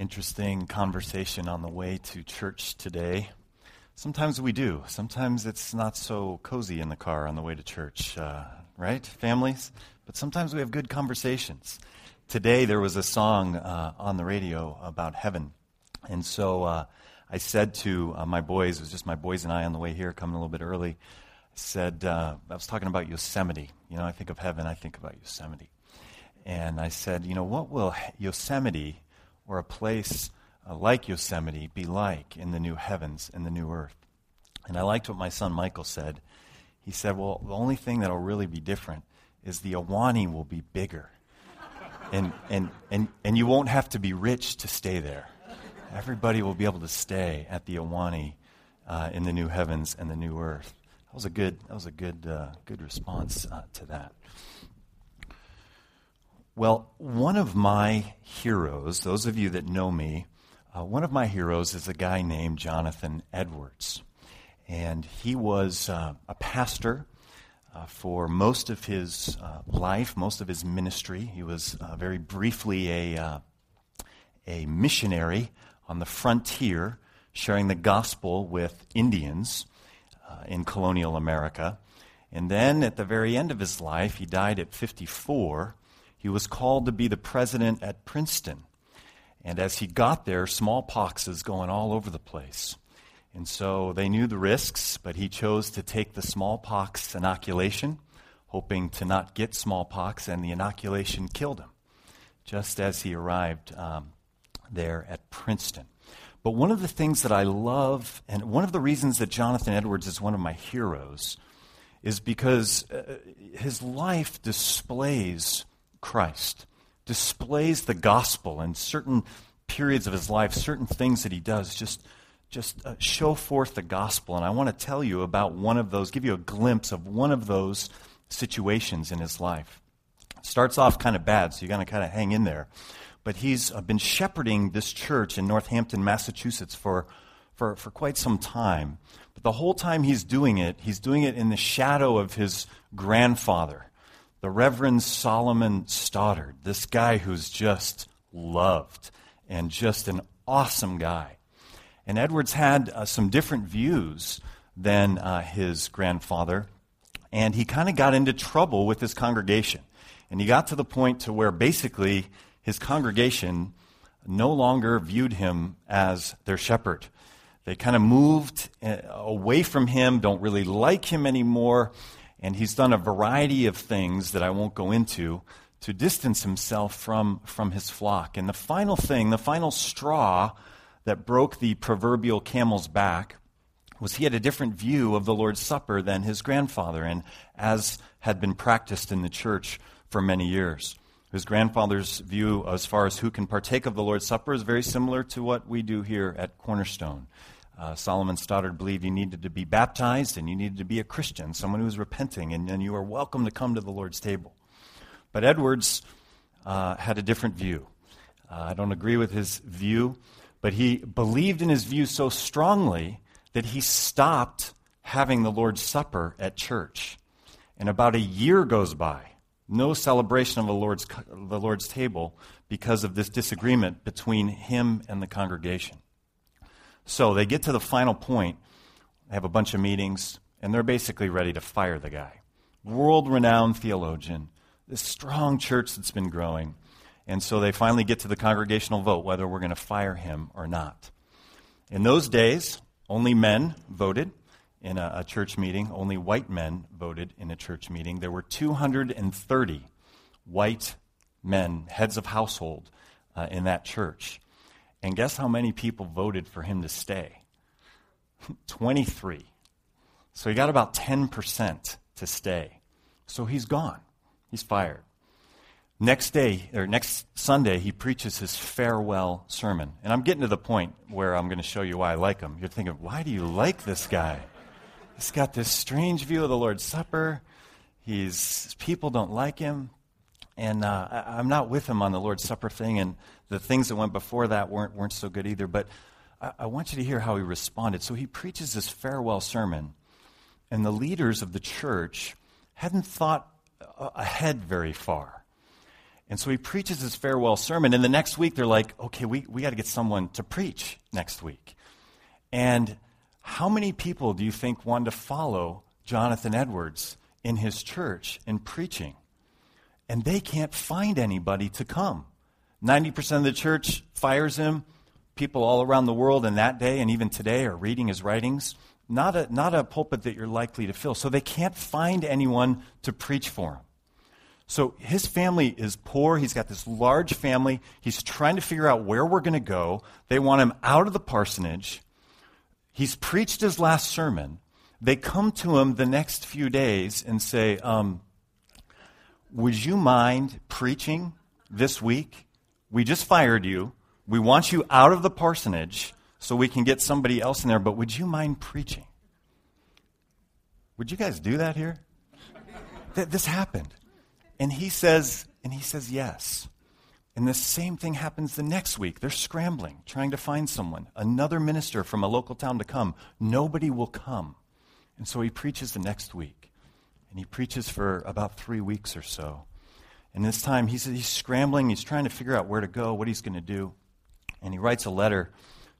interesting conversation on the way to church today. Sometimes we do. Sometimes it's not so cozy in the car on the way to church, uh, right, families? But sometimes we have good conversations. Today there was a song uh, on the radio about heaven. And so uh, I said to uh, my boys, it was just my boys and I on the way here, coming a little bit early, I said, uh, I was talking about Yosemite. You know, I think of heaven, I think about Yosemite. And I said, you know, what will Yosemite or a place uh, like Yosemite be like in the new heavens and the new earth? And I liked what my son Michael said. He said, well, the only thing that will really be different is the Ahwahnee will be bigger. and, and, and, and you won't have to be rich to stay there. Everybody will be able to stay at the Ahwahnee uh, in the new heavens and the new earth. That was a good, that was a good, uh, good response uh, to that. Well, one of my heroes, those of you that know me, uh, one of my heroes is a guy named Jonathan Edwards. And he was uh, a pastor uh, for most of his uh, life, most of his ministry. He was uh, very briefly a, uh, a missionary on the frontier, sharing the gospel with Indians in colonial America. And then at the very end of his life, he died at 54 he was called to be the president at Princeton. And as he got there, smallpox is going all over the place. And so they knew the risks, but he chose to take the smallpox inoculation, hoping to not get smallpox, and the inoculation killed him just as he arrived um, there at Princeton. But one of the things that I love, and one of the reasons that Jonathan Edwards is one of my heroes, is because uh, his life displays Christ, displays the gospel in certain periods of his life, certain things that he does, just, just uh, show forth the gospel. And I want to tell you about one of those, give you a glimpse of one of those situations in his life. Starts off kind of bad, so you got to kind of hang in there. But he's uh, been shepherding this church in Northampton, Massachusetts for, for, for quite some time. But the whole time he's doing it, he's doing it in the shadow of his grandfather the Reverend Solomon Stoddard, this guy who's just loved and just an awesome guy. And Edwards had uh, some different views than uh, his grandfather, and he kind of got into trouble with his congregation. And he got to the point to where basically his congregation no longer viewed him as their shepherd. They kind of moved uh, away from him, don't really like him anymore, and he's done a variety of things that I won't go into to distance himself from, from his flock. And the final thing, the final straw that broke the proverbial camel's back, was he had a different view of the Lord's Supper than his grandfather, and as had been practiced in the church for many years. His grandfather's view, as far as who can partake of the Lord's Supper, is very similar to what we do here at Cornerstone. Uh, Solomon Stoddard believed you needed to be baptized and you needed to be a Christian, someone who was repenting, and, and you are welcome to come to the Lord's table. But Edwards uh, had a different view. Uh, I don't agree with his view, but he believed in his view so strongly that he stopped having the Lord's Supper at church. And about a year goes by, no celebration of the Lord's, the Lord's table because of this disagreement between him and the congregation. So they get to the final point, they have a bunch of meetings, and they're basically ready to fire the guy. World renowned theologian, this strong church that's been growing. And so they finally get to the congregational vote whether we're going to fire him or not. In those days, only men voted in a, a, church meeting, only white men voted in a church meeting. There were 230 white men, heads of household, uh, in that church. And guess how many people voted for him to stay? 23. So he got about 10% to stay. So he's gone. He's fired. Next day, or next Sunday, he preaches his farewell sermon. And I'm getting to the point where I'm going to show you why I like him. You're thinking, why do you like this guy? He's got this strange view of the Lord's Supper. He's, people don't like him. And uh, I, I'm not with him on the Lord's Supper thing. And the things that went before that weren't, weren't so good either. But I, I want you to hear how he responded. So he preaches this farewell sermon, and the leaders of the church hadn't thought ahead very far. And so he preaches his farewell sermon. And the next week, they're like, okay, we, we got to get someone to preach next week. And how many people do you think wanted to follow Jonathan Edwards in his church in preaching? And they can't find anybody to come. 90% of the church fires him. People all around the world in that day and even today are reading his writings. Not a, not a pulpit that you're likely to fill. So they can't find anyone to preach for him. So his family is poor. He's got this large family. He's trying to figure out where we're going to go. They want him out of the parsonage. He's preached his last sermon. They come to him the next few days and say, um, Would you mind preaching this week? We just fired you. We want you out of the parsonage so we can get somebody else in there, but would you mind preaching? Would you guys do that here? this happened. And he says, and he says yes. And the same thing happens the next week. They're scrambling, trying to find someone, another minister from a local town to come. Nobody will come. And so he preaches the next week. And he preaches for about three weeks or so. And this time he's, he's scrambling. He's trying to figure out where to go, what he's going to do. And he writes a letter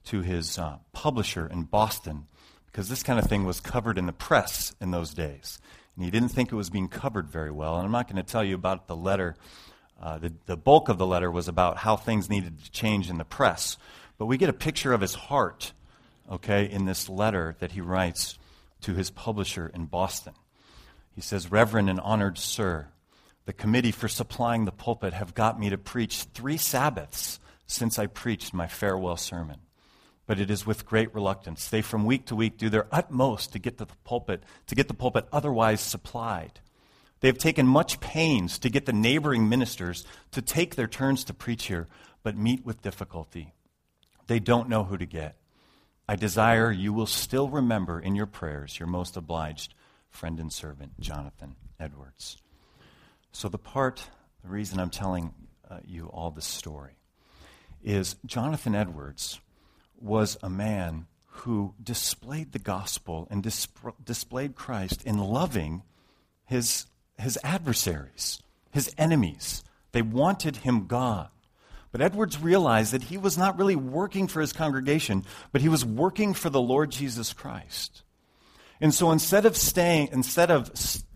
to his uh, publisher in Boston because this kind of thing was covered in the press in those days and he didn't think it was being covered very well. And I'm not going to tell you about the letter. Uh, the, the bulk of the letter was about how things needed to change in the press. But we get a picture of his heart, okay, in this letter that he writes to his publisher in Boston. He says, Reverend and honored sir, the committee for supplying the pulpit have got me to preach three Sabbaths since I preached my farewell sermon but it is with great reluctance. They from week to week do their utmost to get to the pulpit, to get the pulpit otherwise supplied. They have taken much pains to get the neighboring ministers to take their turns to preach here, but meet with difficulty. They don't know who to get. I desire you will still remember in your prayers your most obliged friend and servant, Jonathan Edwards. So, the part, the reason I'm telling uh, you all this story is Jonathan Edwards was a man who displayed the gospel and displayed Christ in loving his, his adversaries, his enemies. They wanted him gone. But Edwards realized that he was not really working for his congregation, but he was working for the Lord Jesus Christ. And so instead of staying, instead of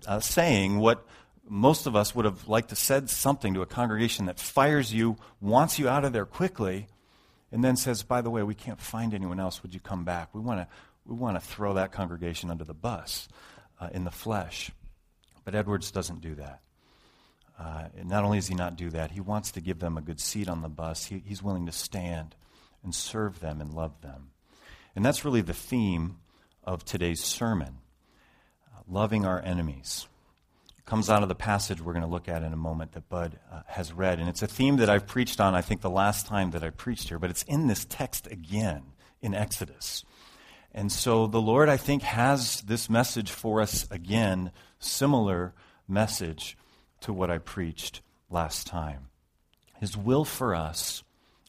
uh, saying what most of us would have liked to said something to a congregation that fires you, wants you out of there quickly, and then says, by the way, we can't find anyone else. Would you come back? We want to we want to throw that congregation under the bus uh, in the flesh. But Edwards doesn't do that. Uh, not only does he not do that, he wants to give them a good seat on the bus. He, he's willing to stand and serve them and love them. And that's really the theme of today's sermon uh, loving our enemies comes out of the passage we're going to look at in a moment that Bud uh, has read. And it's a theme that I've preached on, I think, the last time that I preached here, but it's in this text again in Exodus. And so the Lord, I think, has this message for us again, similar message to what I preached last time. His will for us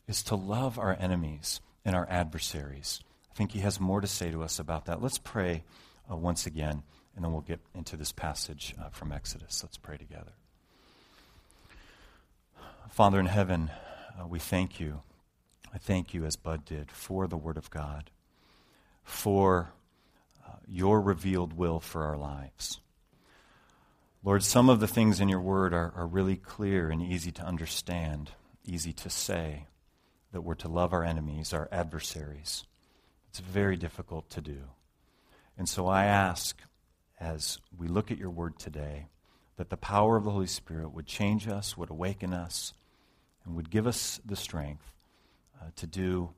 is to love our enemies and our adversaries. I think he has more to say to us about that. Let's pray uh, once again and then we'll get into this passage uh, from Exodus. Let's pray together. Father in heaven, uh, we thank you. I thank you, as Bud did, for the Word of God, for uh, your revealed will for our lives. Lord, some of the things in your Word are, are really clear and easy to understand, easy to say, that we're to love our enemies, our adversaries. It's very difficult to do. And so I ask, as we look at your word today, that the power of the Holy Spirit would change us, would awaken us, and would give us the strength uh, to do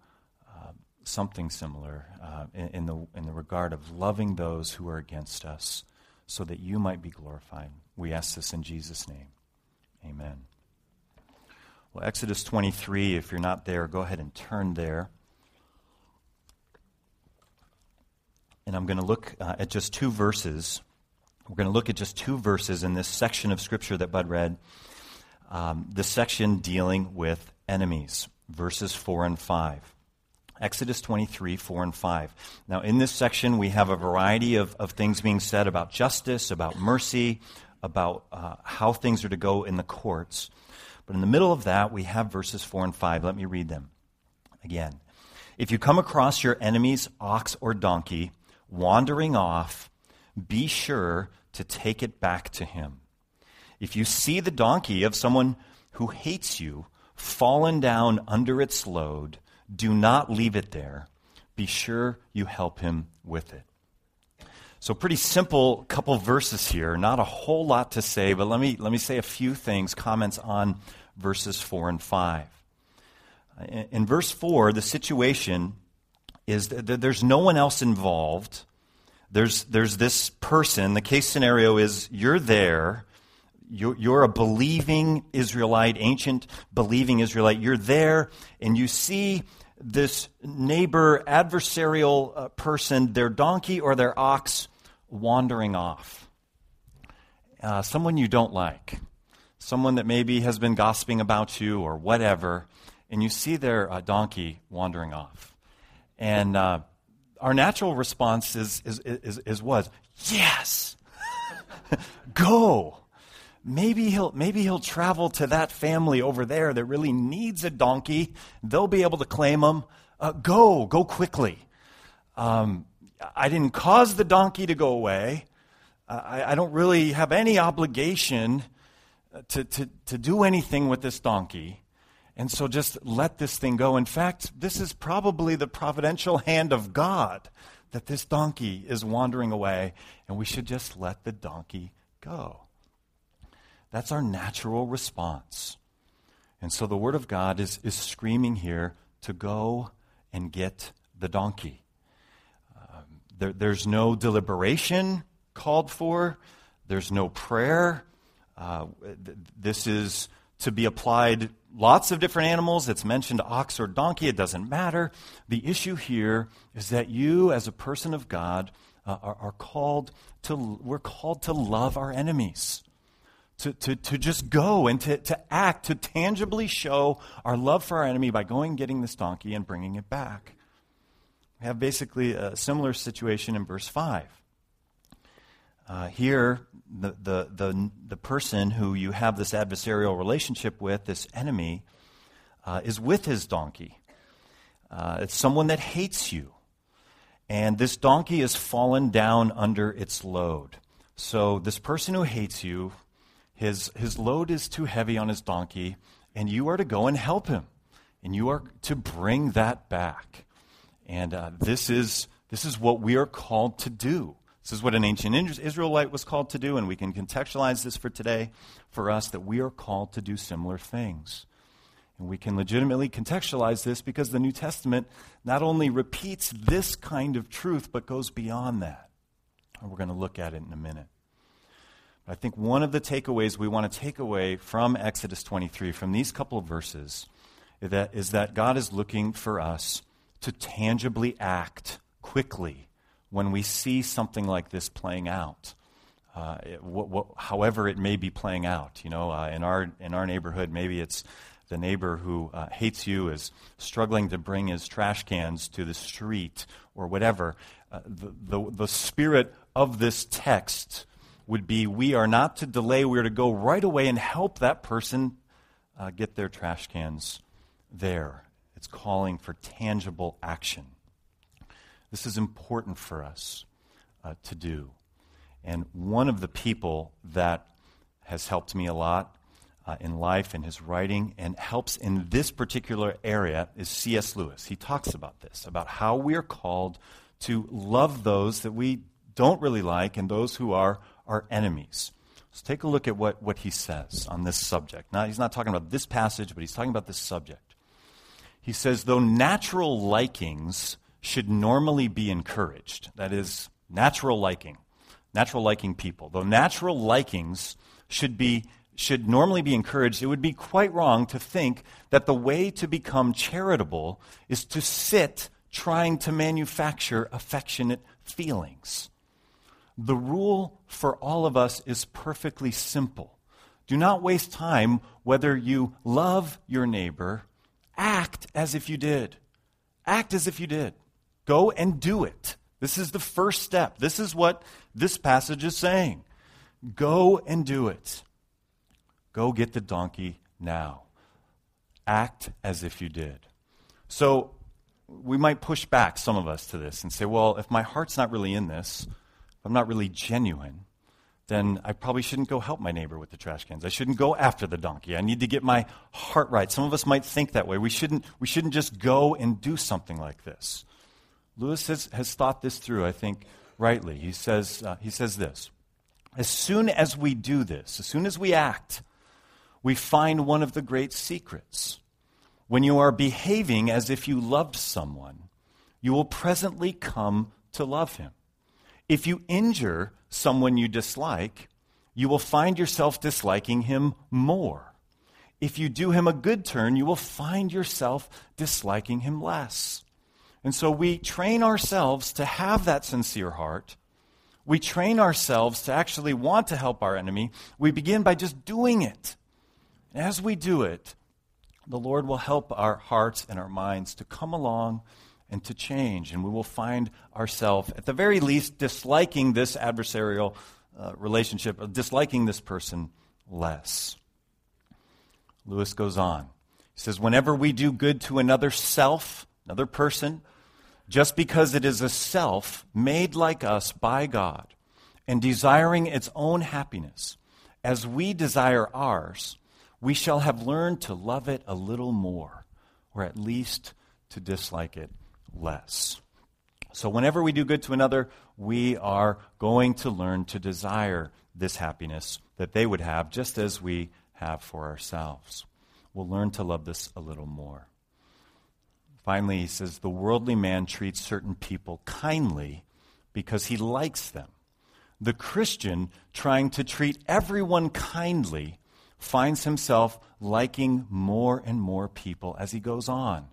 uh, something similar uh, in, in, the, in the regard of loving those who are against us so that you might be glorified. We ask this in Jesus' name. Amen. Well, Exodus 23, if you're not there, go ahead and turn there. And I'm going to look uh, at just two verses. We're going to look at just two verses in this section of Scripture that Bud read. Um, this section dealing with enemies, verses 4 and 5. Exodus 23, 4 and 5. Now, in this section, we have a variety of, of things being said about justice, about mercy, about uh, how things are to go in the courts. But in the middle of that, we have verses 4 and 5. Let me read them again. If you come across your enemy's ox or donkey wandering off, be sure to take it back to him. If you see the donkey of someone who hates you fallen down under its load, do not leave it there. Be sure you help him with it. So pretty simple couple verses here, not a whole lot to say, but let me let me say a few things, comments on verses 4 and 5. In, verse 4, the situation is that there's no one else involved. There's there's this person, the case scenario is you're there, you're, you're, a believing Israelite, ancient believing Israelite. You're there and you see this neighbor, adversarial uh, person, their donkey or their ox wandering off. Uh, someone you don't like, someone that maybe has been gossiping about you or whatever, and you see their uh, donkey wandering off. And uh, our natural response is, is, is, is was, yes, go maybe he'll maybe he'll travel to that family over there that really needs a donkey. They'll be able to claim him. Uh, go, go quickly. Um, I didn't cause the donkey to go away. I, I don't really have any obligation to, to, to do anything with this donkey. And so just let this thing go. In fact, this is probably the providential hand of God that this donkey is wandering away, and we should just let the donkey go. That's our natural response. And so the Word of God is, is screaming here to go and get the donkey. Um, there, there's no deliberation called for, there's no prayer. Uh, th- this is to be applied lots of different animals. It's mentioned ox or donkey, it doesn't matter. The issue here is that you, as a person of God, uh, are, are called to, we're called to love our enemies to, to, to just go and to, to act, to tangibly show our love for our enemy by going getting this donkey and bringing it back. We have basically a similar situation in verse 5. Uh, here, the, the, the, the person who you have this adversarial relationship with, this enemy, uh, is with his donkey. Uh, it's someone that hates you. And this donkey has fallen down under its load. So, this person who hates you his, his load is too heavy on his donkey, and you are to go and help him. And you are to bring that back. And uh, this, is, this is what we are called to do. This is what an ancient Israelite was called to do, and we can contextualize this for today for us that we are called to do similar things. And we can legitimately contextualize this because the New Testament not only repeats this kind of truth, but goes beyond that. And we're going to look at it in a minute. I think one of the takeaways we want to take away from Exodus 23, from these couple of verses, is that, is that God is looking for us to tangibly act quickly when we see something like this playing out. Uh, it, what, what, however, it may be playing out. You know, uh, in our in our neighborhood, maybe it's the neighbor who uh, hates you is struggling to bring his trash cans to the street or whatever. Uh, the, the, the spirit of this text would be we are not to delay, we are to go right away and help that person uh, get their trash cans there. It's calling for tangible action. This is important for us uh, to do. And one of the people that has helped me a lot uh, in life and his writing and helps in this particular area is C.S. Lewis. He talks about this, about how we are called to love those that we don't really like and those who are our enemies. Let's take a look at what, what he says on this subject. Now, he's not talking about this passage, but he's talking about this subject. He says, though natural likings should normally be encouraged, that is, natural liking, natural liking people, though natural likings should be should normally be encouraged, it would be quite wrong to think that the way to become charitable is to sit trying to manufacture affectionate feelings. The rule for all of us is perfectly simple. Do not waste time whether you love your neighbor. Act as if you did. Act as if you did. Go and do it. This is the first step. This is what this passage is saying. Go and do it. Go get the donkey now. Act as if you did. So we might push back, some of us, to this and say, well, if my heart's not really in this, if I'm not really genuine, then I probably shouldn't go help my neighbor with the trash cans. I shouldn't go after the donkey. I need to get my heart right. Some of us might think that way. We shouldn't, we shouldn't just go and do something like this. Lewis has, has thought this through, I think, rightly. He says, uh, he says this As soon as we do this, as soon as we act, we find one of the great secrets. When you are behaving as if you loved someone, you will presently come to love him. If you injure someone you dislike, you will find yourself disliking him more. If you do him a good turn, you will find yourself disliking him less. And so we train ourselves to have that sincere heart. We train ourselves to actually want to help our enemy. We begin by just doing it. And as we do it, the Lord will help our hearts and our minds to come along and to change. And we will find ourselves, at the very least, disliking this adversarial uh, relationship, disliking this person less. Lewis goes on. He says, Whenever we do good to another self, another person, just because it is a self made like us by God and desiring its own happiness, as we desire ours, we shall have learned to love it a little more, or at least to dislike it less. So, whenever we do good to another, we are going to learn to desire this happiness that they would have, just as we have for ourselves. We'll learn to love this a little more. Finally, he says, the worldly man treats certain people kindly because he likes them. The Christian, trying to treat everyone kindly, finds himself liking more and more people as he goes on,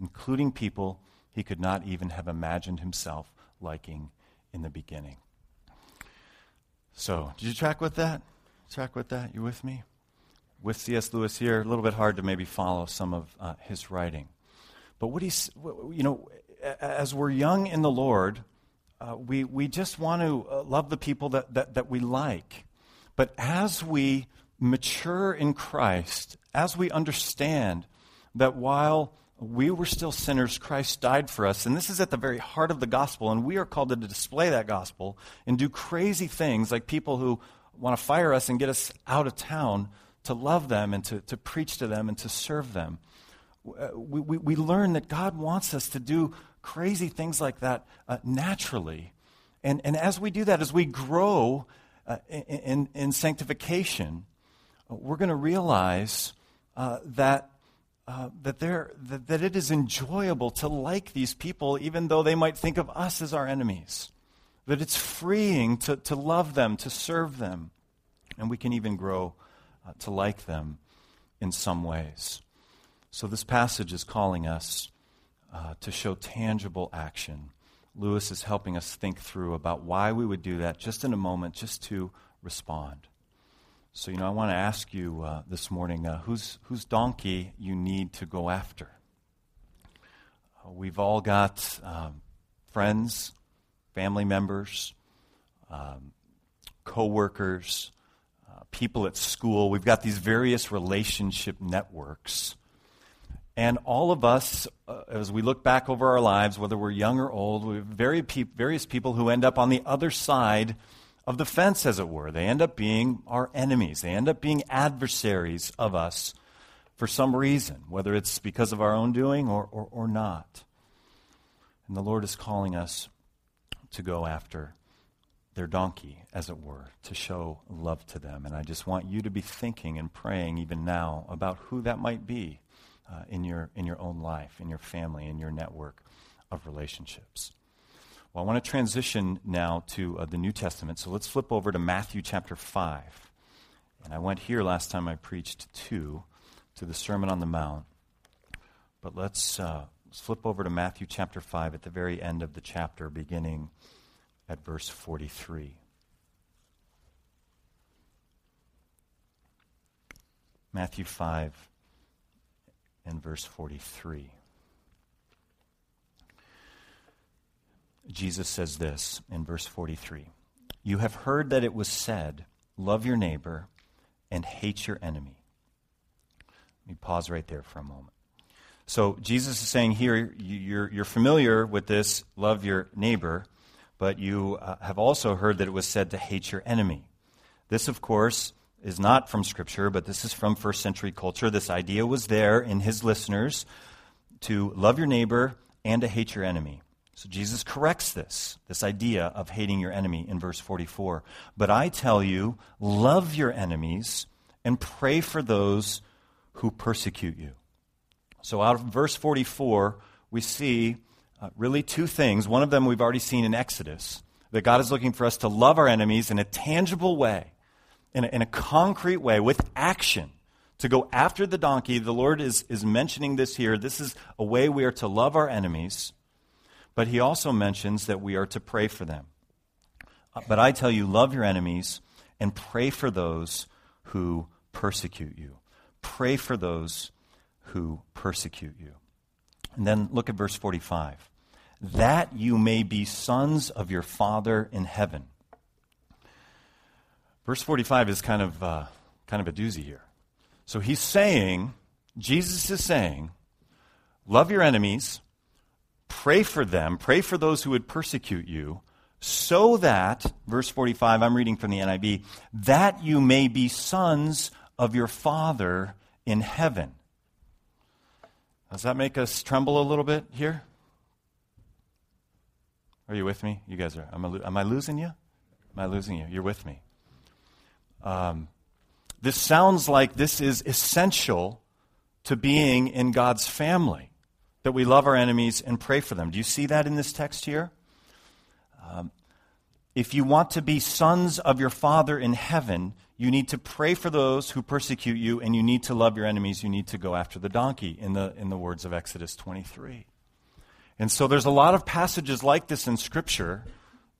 including people he could not even have imagined himself liking in the beginning. So, did you track with that? Track with that? You with me? With C.S. Lewis here, a little bit hard to maybe follow some of uh, his writing. But what he's, you know, as we're young in the Lord, uh, we, we just want to uh, love the people that, that, that we like. But as we mature in Christ, as we understand that while we were still sinners, Christ died for us. And this is at the very heart of the gospel. And we are called to display that gospel and do crazy things like people who want to fire us and get us out of town to love them and to, to preach to them and to serve them. Uh, we, we, learn that God wants us to do crazy things like that uh, naturally. And, and as we do that, as we grow uh, in, in, sanctification, we're going to realize uh, that uh, that, that, that it is enjoyable to like these people, even though they might think of us as our enemies. That it's freeing to, to love them, to serve them. And we can even grow uh, to like them in some ways. So, this passage is calling us uh, to show tangible action. Lewis is helping us think through about why we would do that just in a moment, just to respond. So, you know, I want to ask you uh, this morning uh, whose, donkey you need to go after. Uh, we've all got um, friends, family members, um, co workers, uh, people at school. We've got these various relationship networks. And all of us, uh, as we look back over our lives, whether we're young or old, we have very pe- various people who end up on the other side of the fence, as it were. They end up being our enemies, they end up being adversaries of us for some reason, whether it's because of our own doing or, or, or not. And the Lord is calling us to go after their donkey, as it were, to show love to them. And I just want you to be thinking and praying even now about who that might be uh, in, your, in your own life, in your family, in your network of relationships. Well, I want to transition now to uh, the New Testament. So let's flip over to Matthew chapter 5. And I went here last time I preached to, to the Sermon on the Mount. But let's, uh, let's flip over to Matthew chapter 5 at the very end of the chapter, beginning at verse 43. Matthew 5 and verse 43. Jesus says this in verse 43 You have heard that it was said, Love your neighbor and hate your enemy. Let me pause right there for a moment. So Jesus is saying here, you're, you're familiar with this, love your neighbor, but you uh, have also heard that it was said to hate your enemy. This, of course, is not from Scripture, but this is from first century culture. This idea was there in his listeners to love your neighbor and to hate your enemy. So Jesus corrects this, this idea of hating your enemy in verse 44. But I tell you, love your enemies and pray for those who persecute you. So, out of verse 44, we see uh, really two things. One of them we've already seen in Exodus that God is looking for us to love our enemies in a tangible way, in a, in a concrete way, with action. To go after the donkey, the Lord is, is mentioning this here. This is a way we are to love our enemies, but He also mentions that we are to pray for them. Uh, but I tell you, love your enemies and pray for those who persecute you. Pray for those who persecute you. And then look at verse 45. That you may be sons of your Father in heaven. Verse 45 is kind of, uh, kind of a doozy here. So he's saying, Jesus is saying, love your enemies, pray for them, pray for those who would persecute you, so that, verse 45, I'm reading from the NIV, that you may be sons of your Father in heaven. Does that make us tremble a little bit here? Are you with me? You guys are. Am I, am I losing you? Am I losing you? You're with me. Um, this sounds like this is essential to being in God's family, that we love our enemies and pray for them. Do you see that in this text here? Um, if you want to be sons of your Father in heaven, you need to pray for those who persecute you, and you need to love your enemies. You need to go after the donkey, in the, in the words of Exodus 23. And so there's a lot of passages like this in Scripture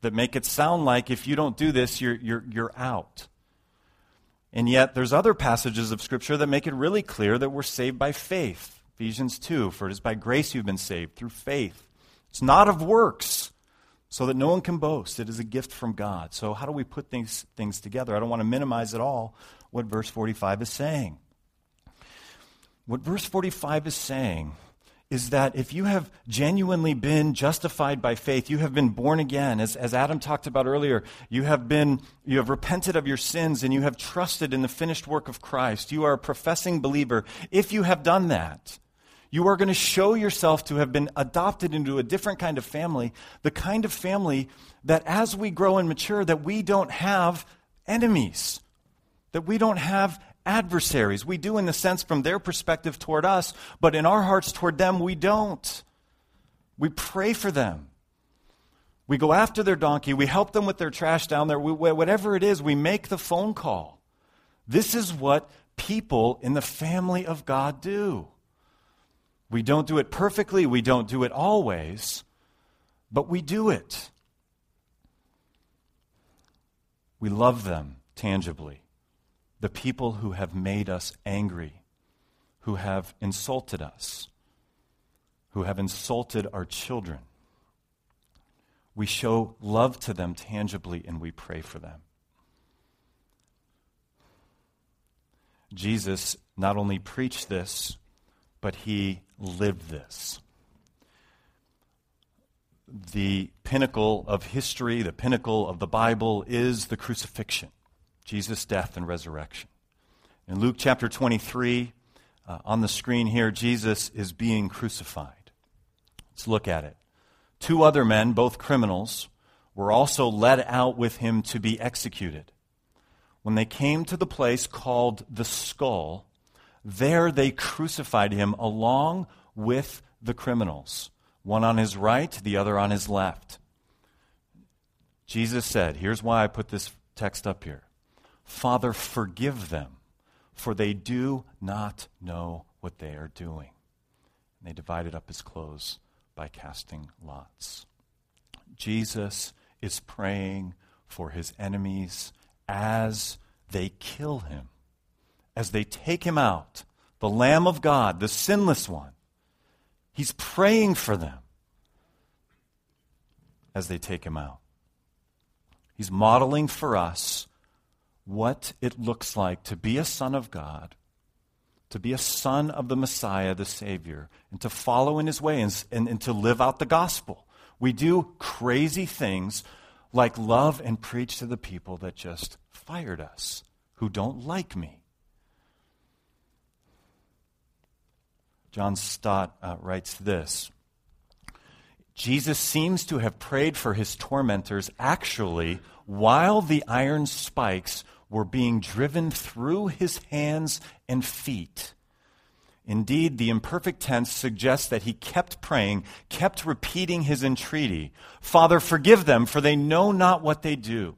that make it sound like if you don't do this, you're, you're, you're out. And yet there's other passages of Scripture that make it really clear that we're saved by faith. Ephesians 2, for it is by grace you've been saved, through faith. It's not of works so that no one can boast. It is a gift from God. So, how do we put things, things together? I don't want to minimize at all what verse 45 is saying. What verse 45 is saying is that if you have genuinely been justified by faith, you have been born again, as, as Adam talked about earlier, you have been, you have repented of your sins and you have trusted in the finished work of Christ. You are a professing believer. If you have done that, you are going to show yourself to have been adopted into a different kind of family, the kind of family that as we grow and mature, that we don't have enemies, that we don't have adversaries. We do in the sense from their perspective toward us, but in our hearts toward them, we don't. We pray for them. We go after their donkey. We help them with their trash down there. We, whatever it is, we make the phone call. This is what people in the family of God do. We don't do it perfectly, we don't do it always, but we do it. We love them tangibly. The people who have made us angry, who have insulted us, who have insulted our children. We show love to them tangibly and we pray for them. Jesus not only preached this, but he lived this. The pinnacle of history, the pinnacle of the Bible, is the crucifixion, Jesus' death and resurrection. In Luke chapter 23, uh, on the screen here, Jesus is being crucified. Let's look at it. Two other men, both criminals, were also led out with him to be executed. When they came to the place called the skull, there they crucified him along with the criminals, one on his right, the other on his left. Jesus said, Here's why I put this text up here Father, forgive them, for they do not know what they are doing. And they divided up his clothes by casting lots. Jesus is praying for his enemies as they kill him as they take him out, the Lamb of God, the sinless one, he's praying for them as they take him out. He's modeling for us what it looks like to be a son of God, to be a son of the Messiah, the Savior, and to follow in his way and, and, and to live out the gospel. We do crazy things like love and preach to the people that just fired us, who don't like me. John Stott uh, writes this Jesus seems to have prayed for his tormentors actually while the iron spikes were being driven through his hands and feet. Indeed, the imperfect tense suggests that he kept praying, kept repeating his entreaty Father, forgive them, for they know not what they do.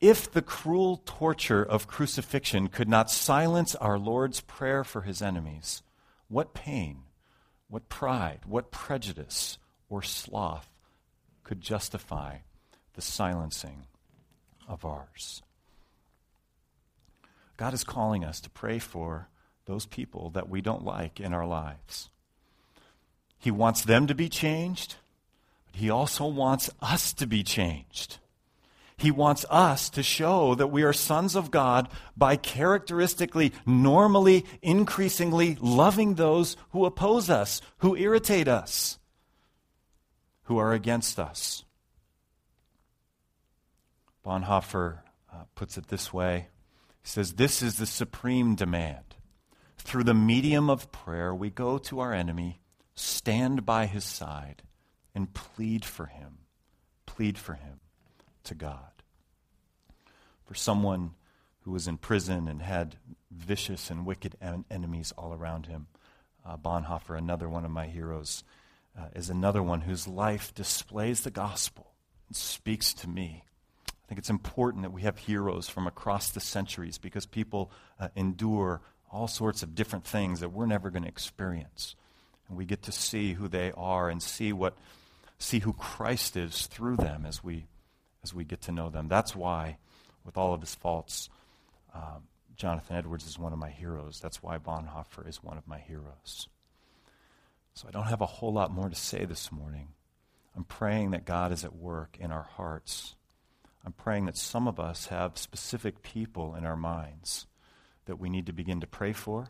If the cruel torture of crucifixion could not silence our Lord's prayer for his enemies, what pain, what pride, what prejudice or sloth could justify the silencing of ours? God is calling us to pray for those people that we don't like in our lives. He wants them to be changed, but He also wants us to be changed. He wants us to show that we are sons of God by characteristically, normally, increasingly loving those who oppose us, who irritate us, who are against us. Bonhoeffer uh, puts it this way He says, This is the supreme demand. Through the medium of prayer, we go to our enemy, stand by his side, and plead for him. Plead for him to God. For someone who was in prison and had vicious and wicked en- enemies all around him, uh, Bonhoeffer, another one of my heroes, uh, is another one whose life displays the gospel and speaks to me. I think it's important that we have heroes from across the centuries because people uh, endure all sorts of different things that we're never going to experience. And we get to see who they are and see what see who Christ is through them as we as we get to know them. That's why, with all of his faults, uh, Jonathan Edwards is one of my heroes. That's why Bonhoeffer is one of my heroes. So I don't have a whole lot more to say this morning. I'm praying that God is at work in our hearts. I'm praying that some of us have specific people in our minds that we need to begin to pray for,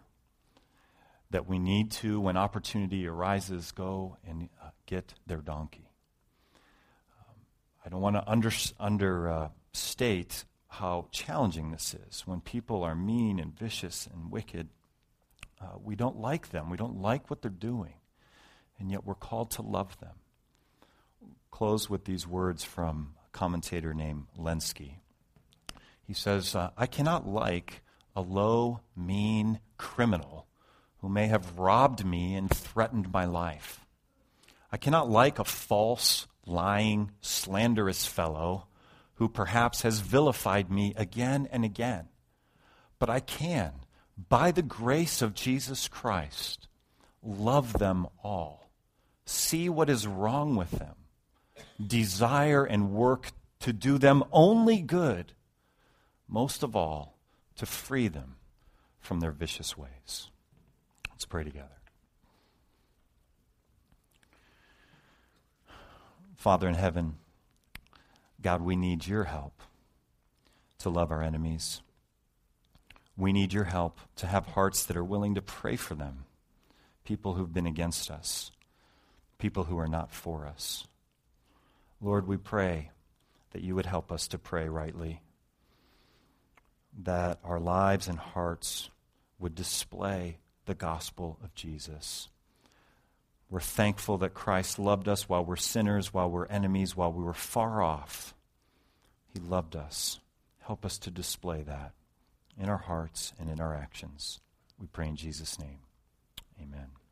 that we need to, when opportunity arises, go and uh, get their donkey. Um, I don't want to under, understate uh, how challenging this is. When people are mean and vicious and wicked, uh, we don't like them. We don't like what they're doing. And yet we're called to love them. Close with these words from commentator named Lenski. He says, uh, I cannot like a low, mean criminal who may have robbed me and threatened my life. I cannot like a false, lying, slanderous fellow who perhaps has vilified me again and again. But I can, by the grace of Jesus Christ, love them all, see what is wrong with them, desire and work to do them only good, most of all, to free them from their vicious ways. Let's pray together. Father in heaven, God, we need your help to love our enemies. We need your help to have hearts that are willing to pray for them, people who've been against us, people who are not for us. Lord, we pray that you would help us to pray rightly that our lives and hearts would display the gospel of Jesus. We're thankful that Christ loved us while we're sinners, while we're enemies, while we were far off. He loved us. Help us to display that in our hearts and in our actions. We pray in Jesus' name. Amen.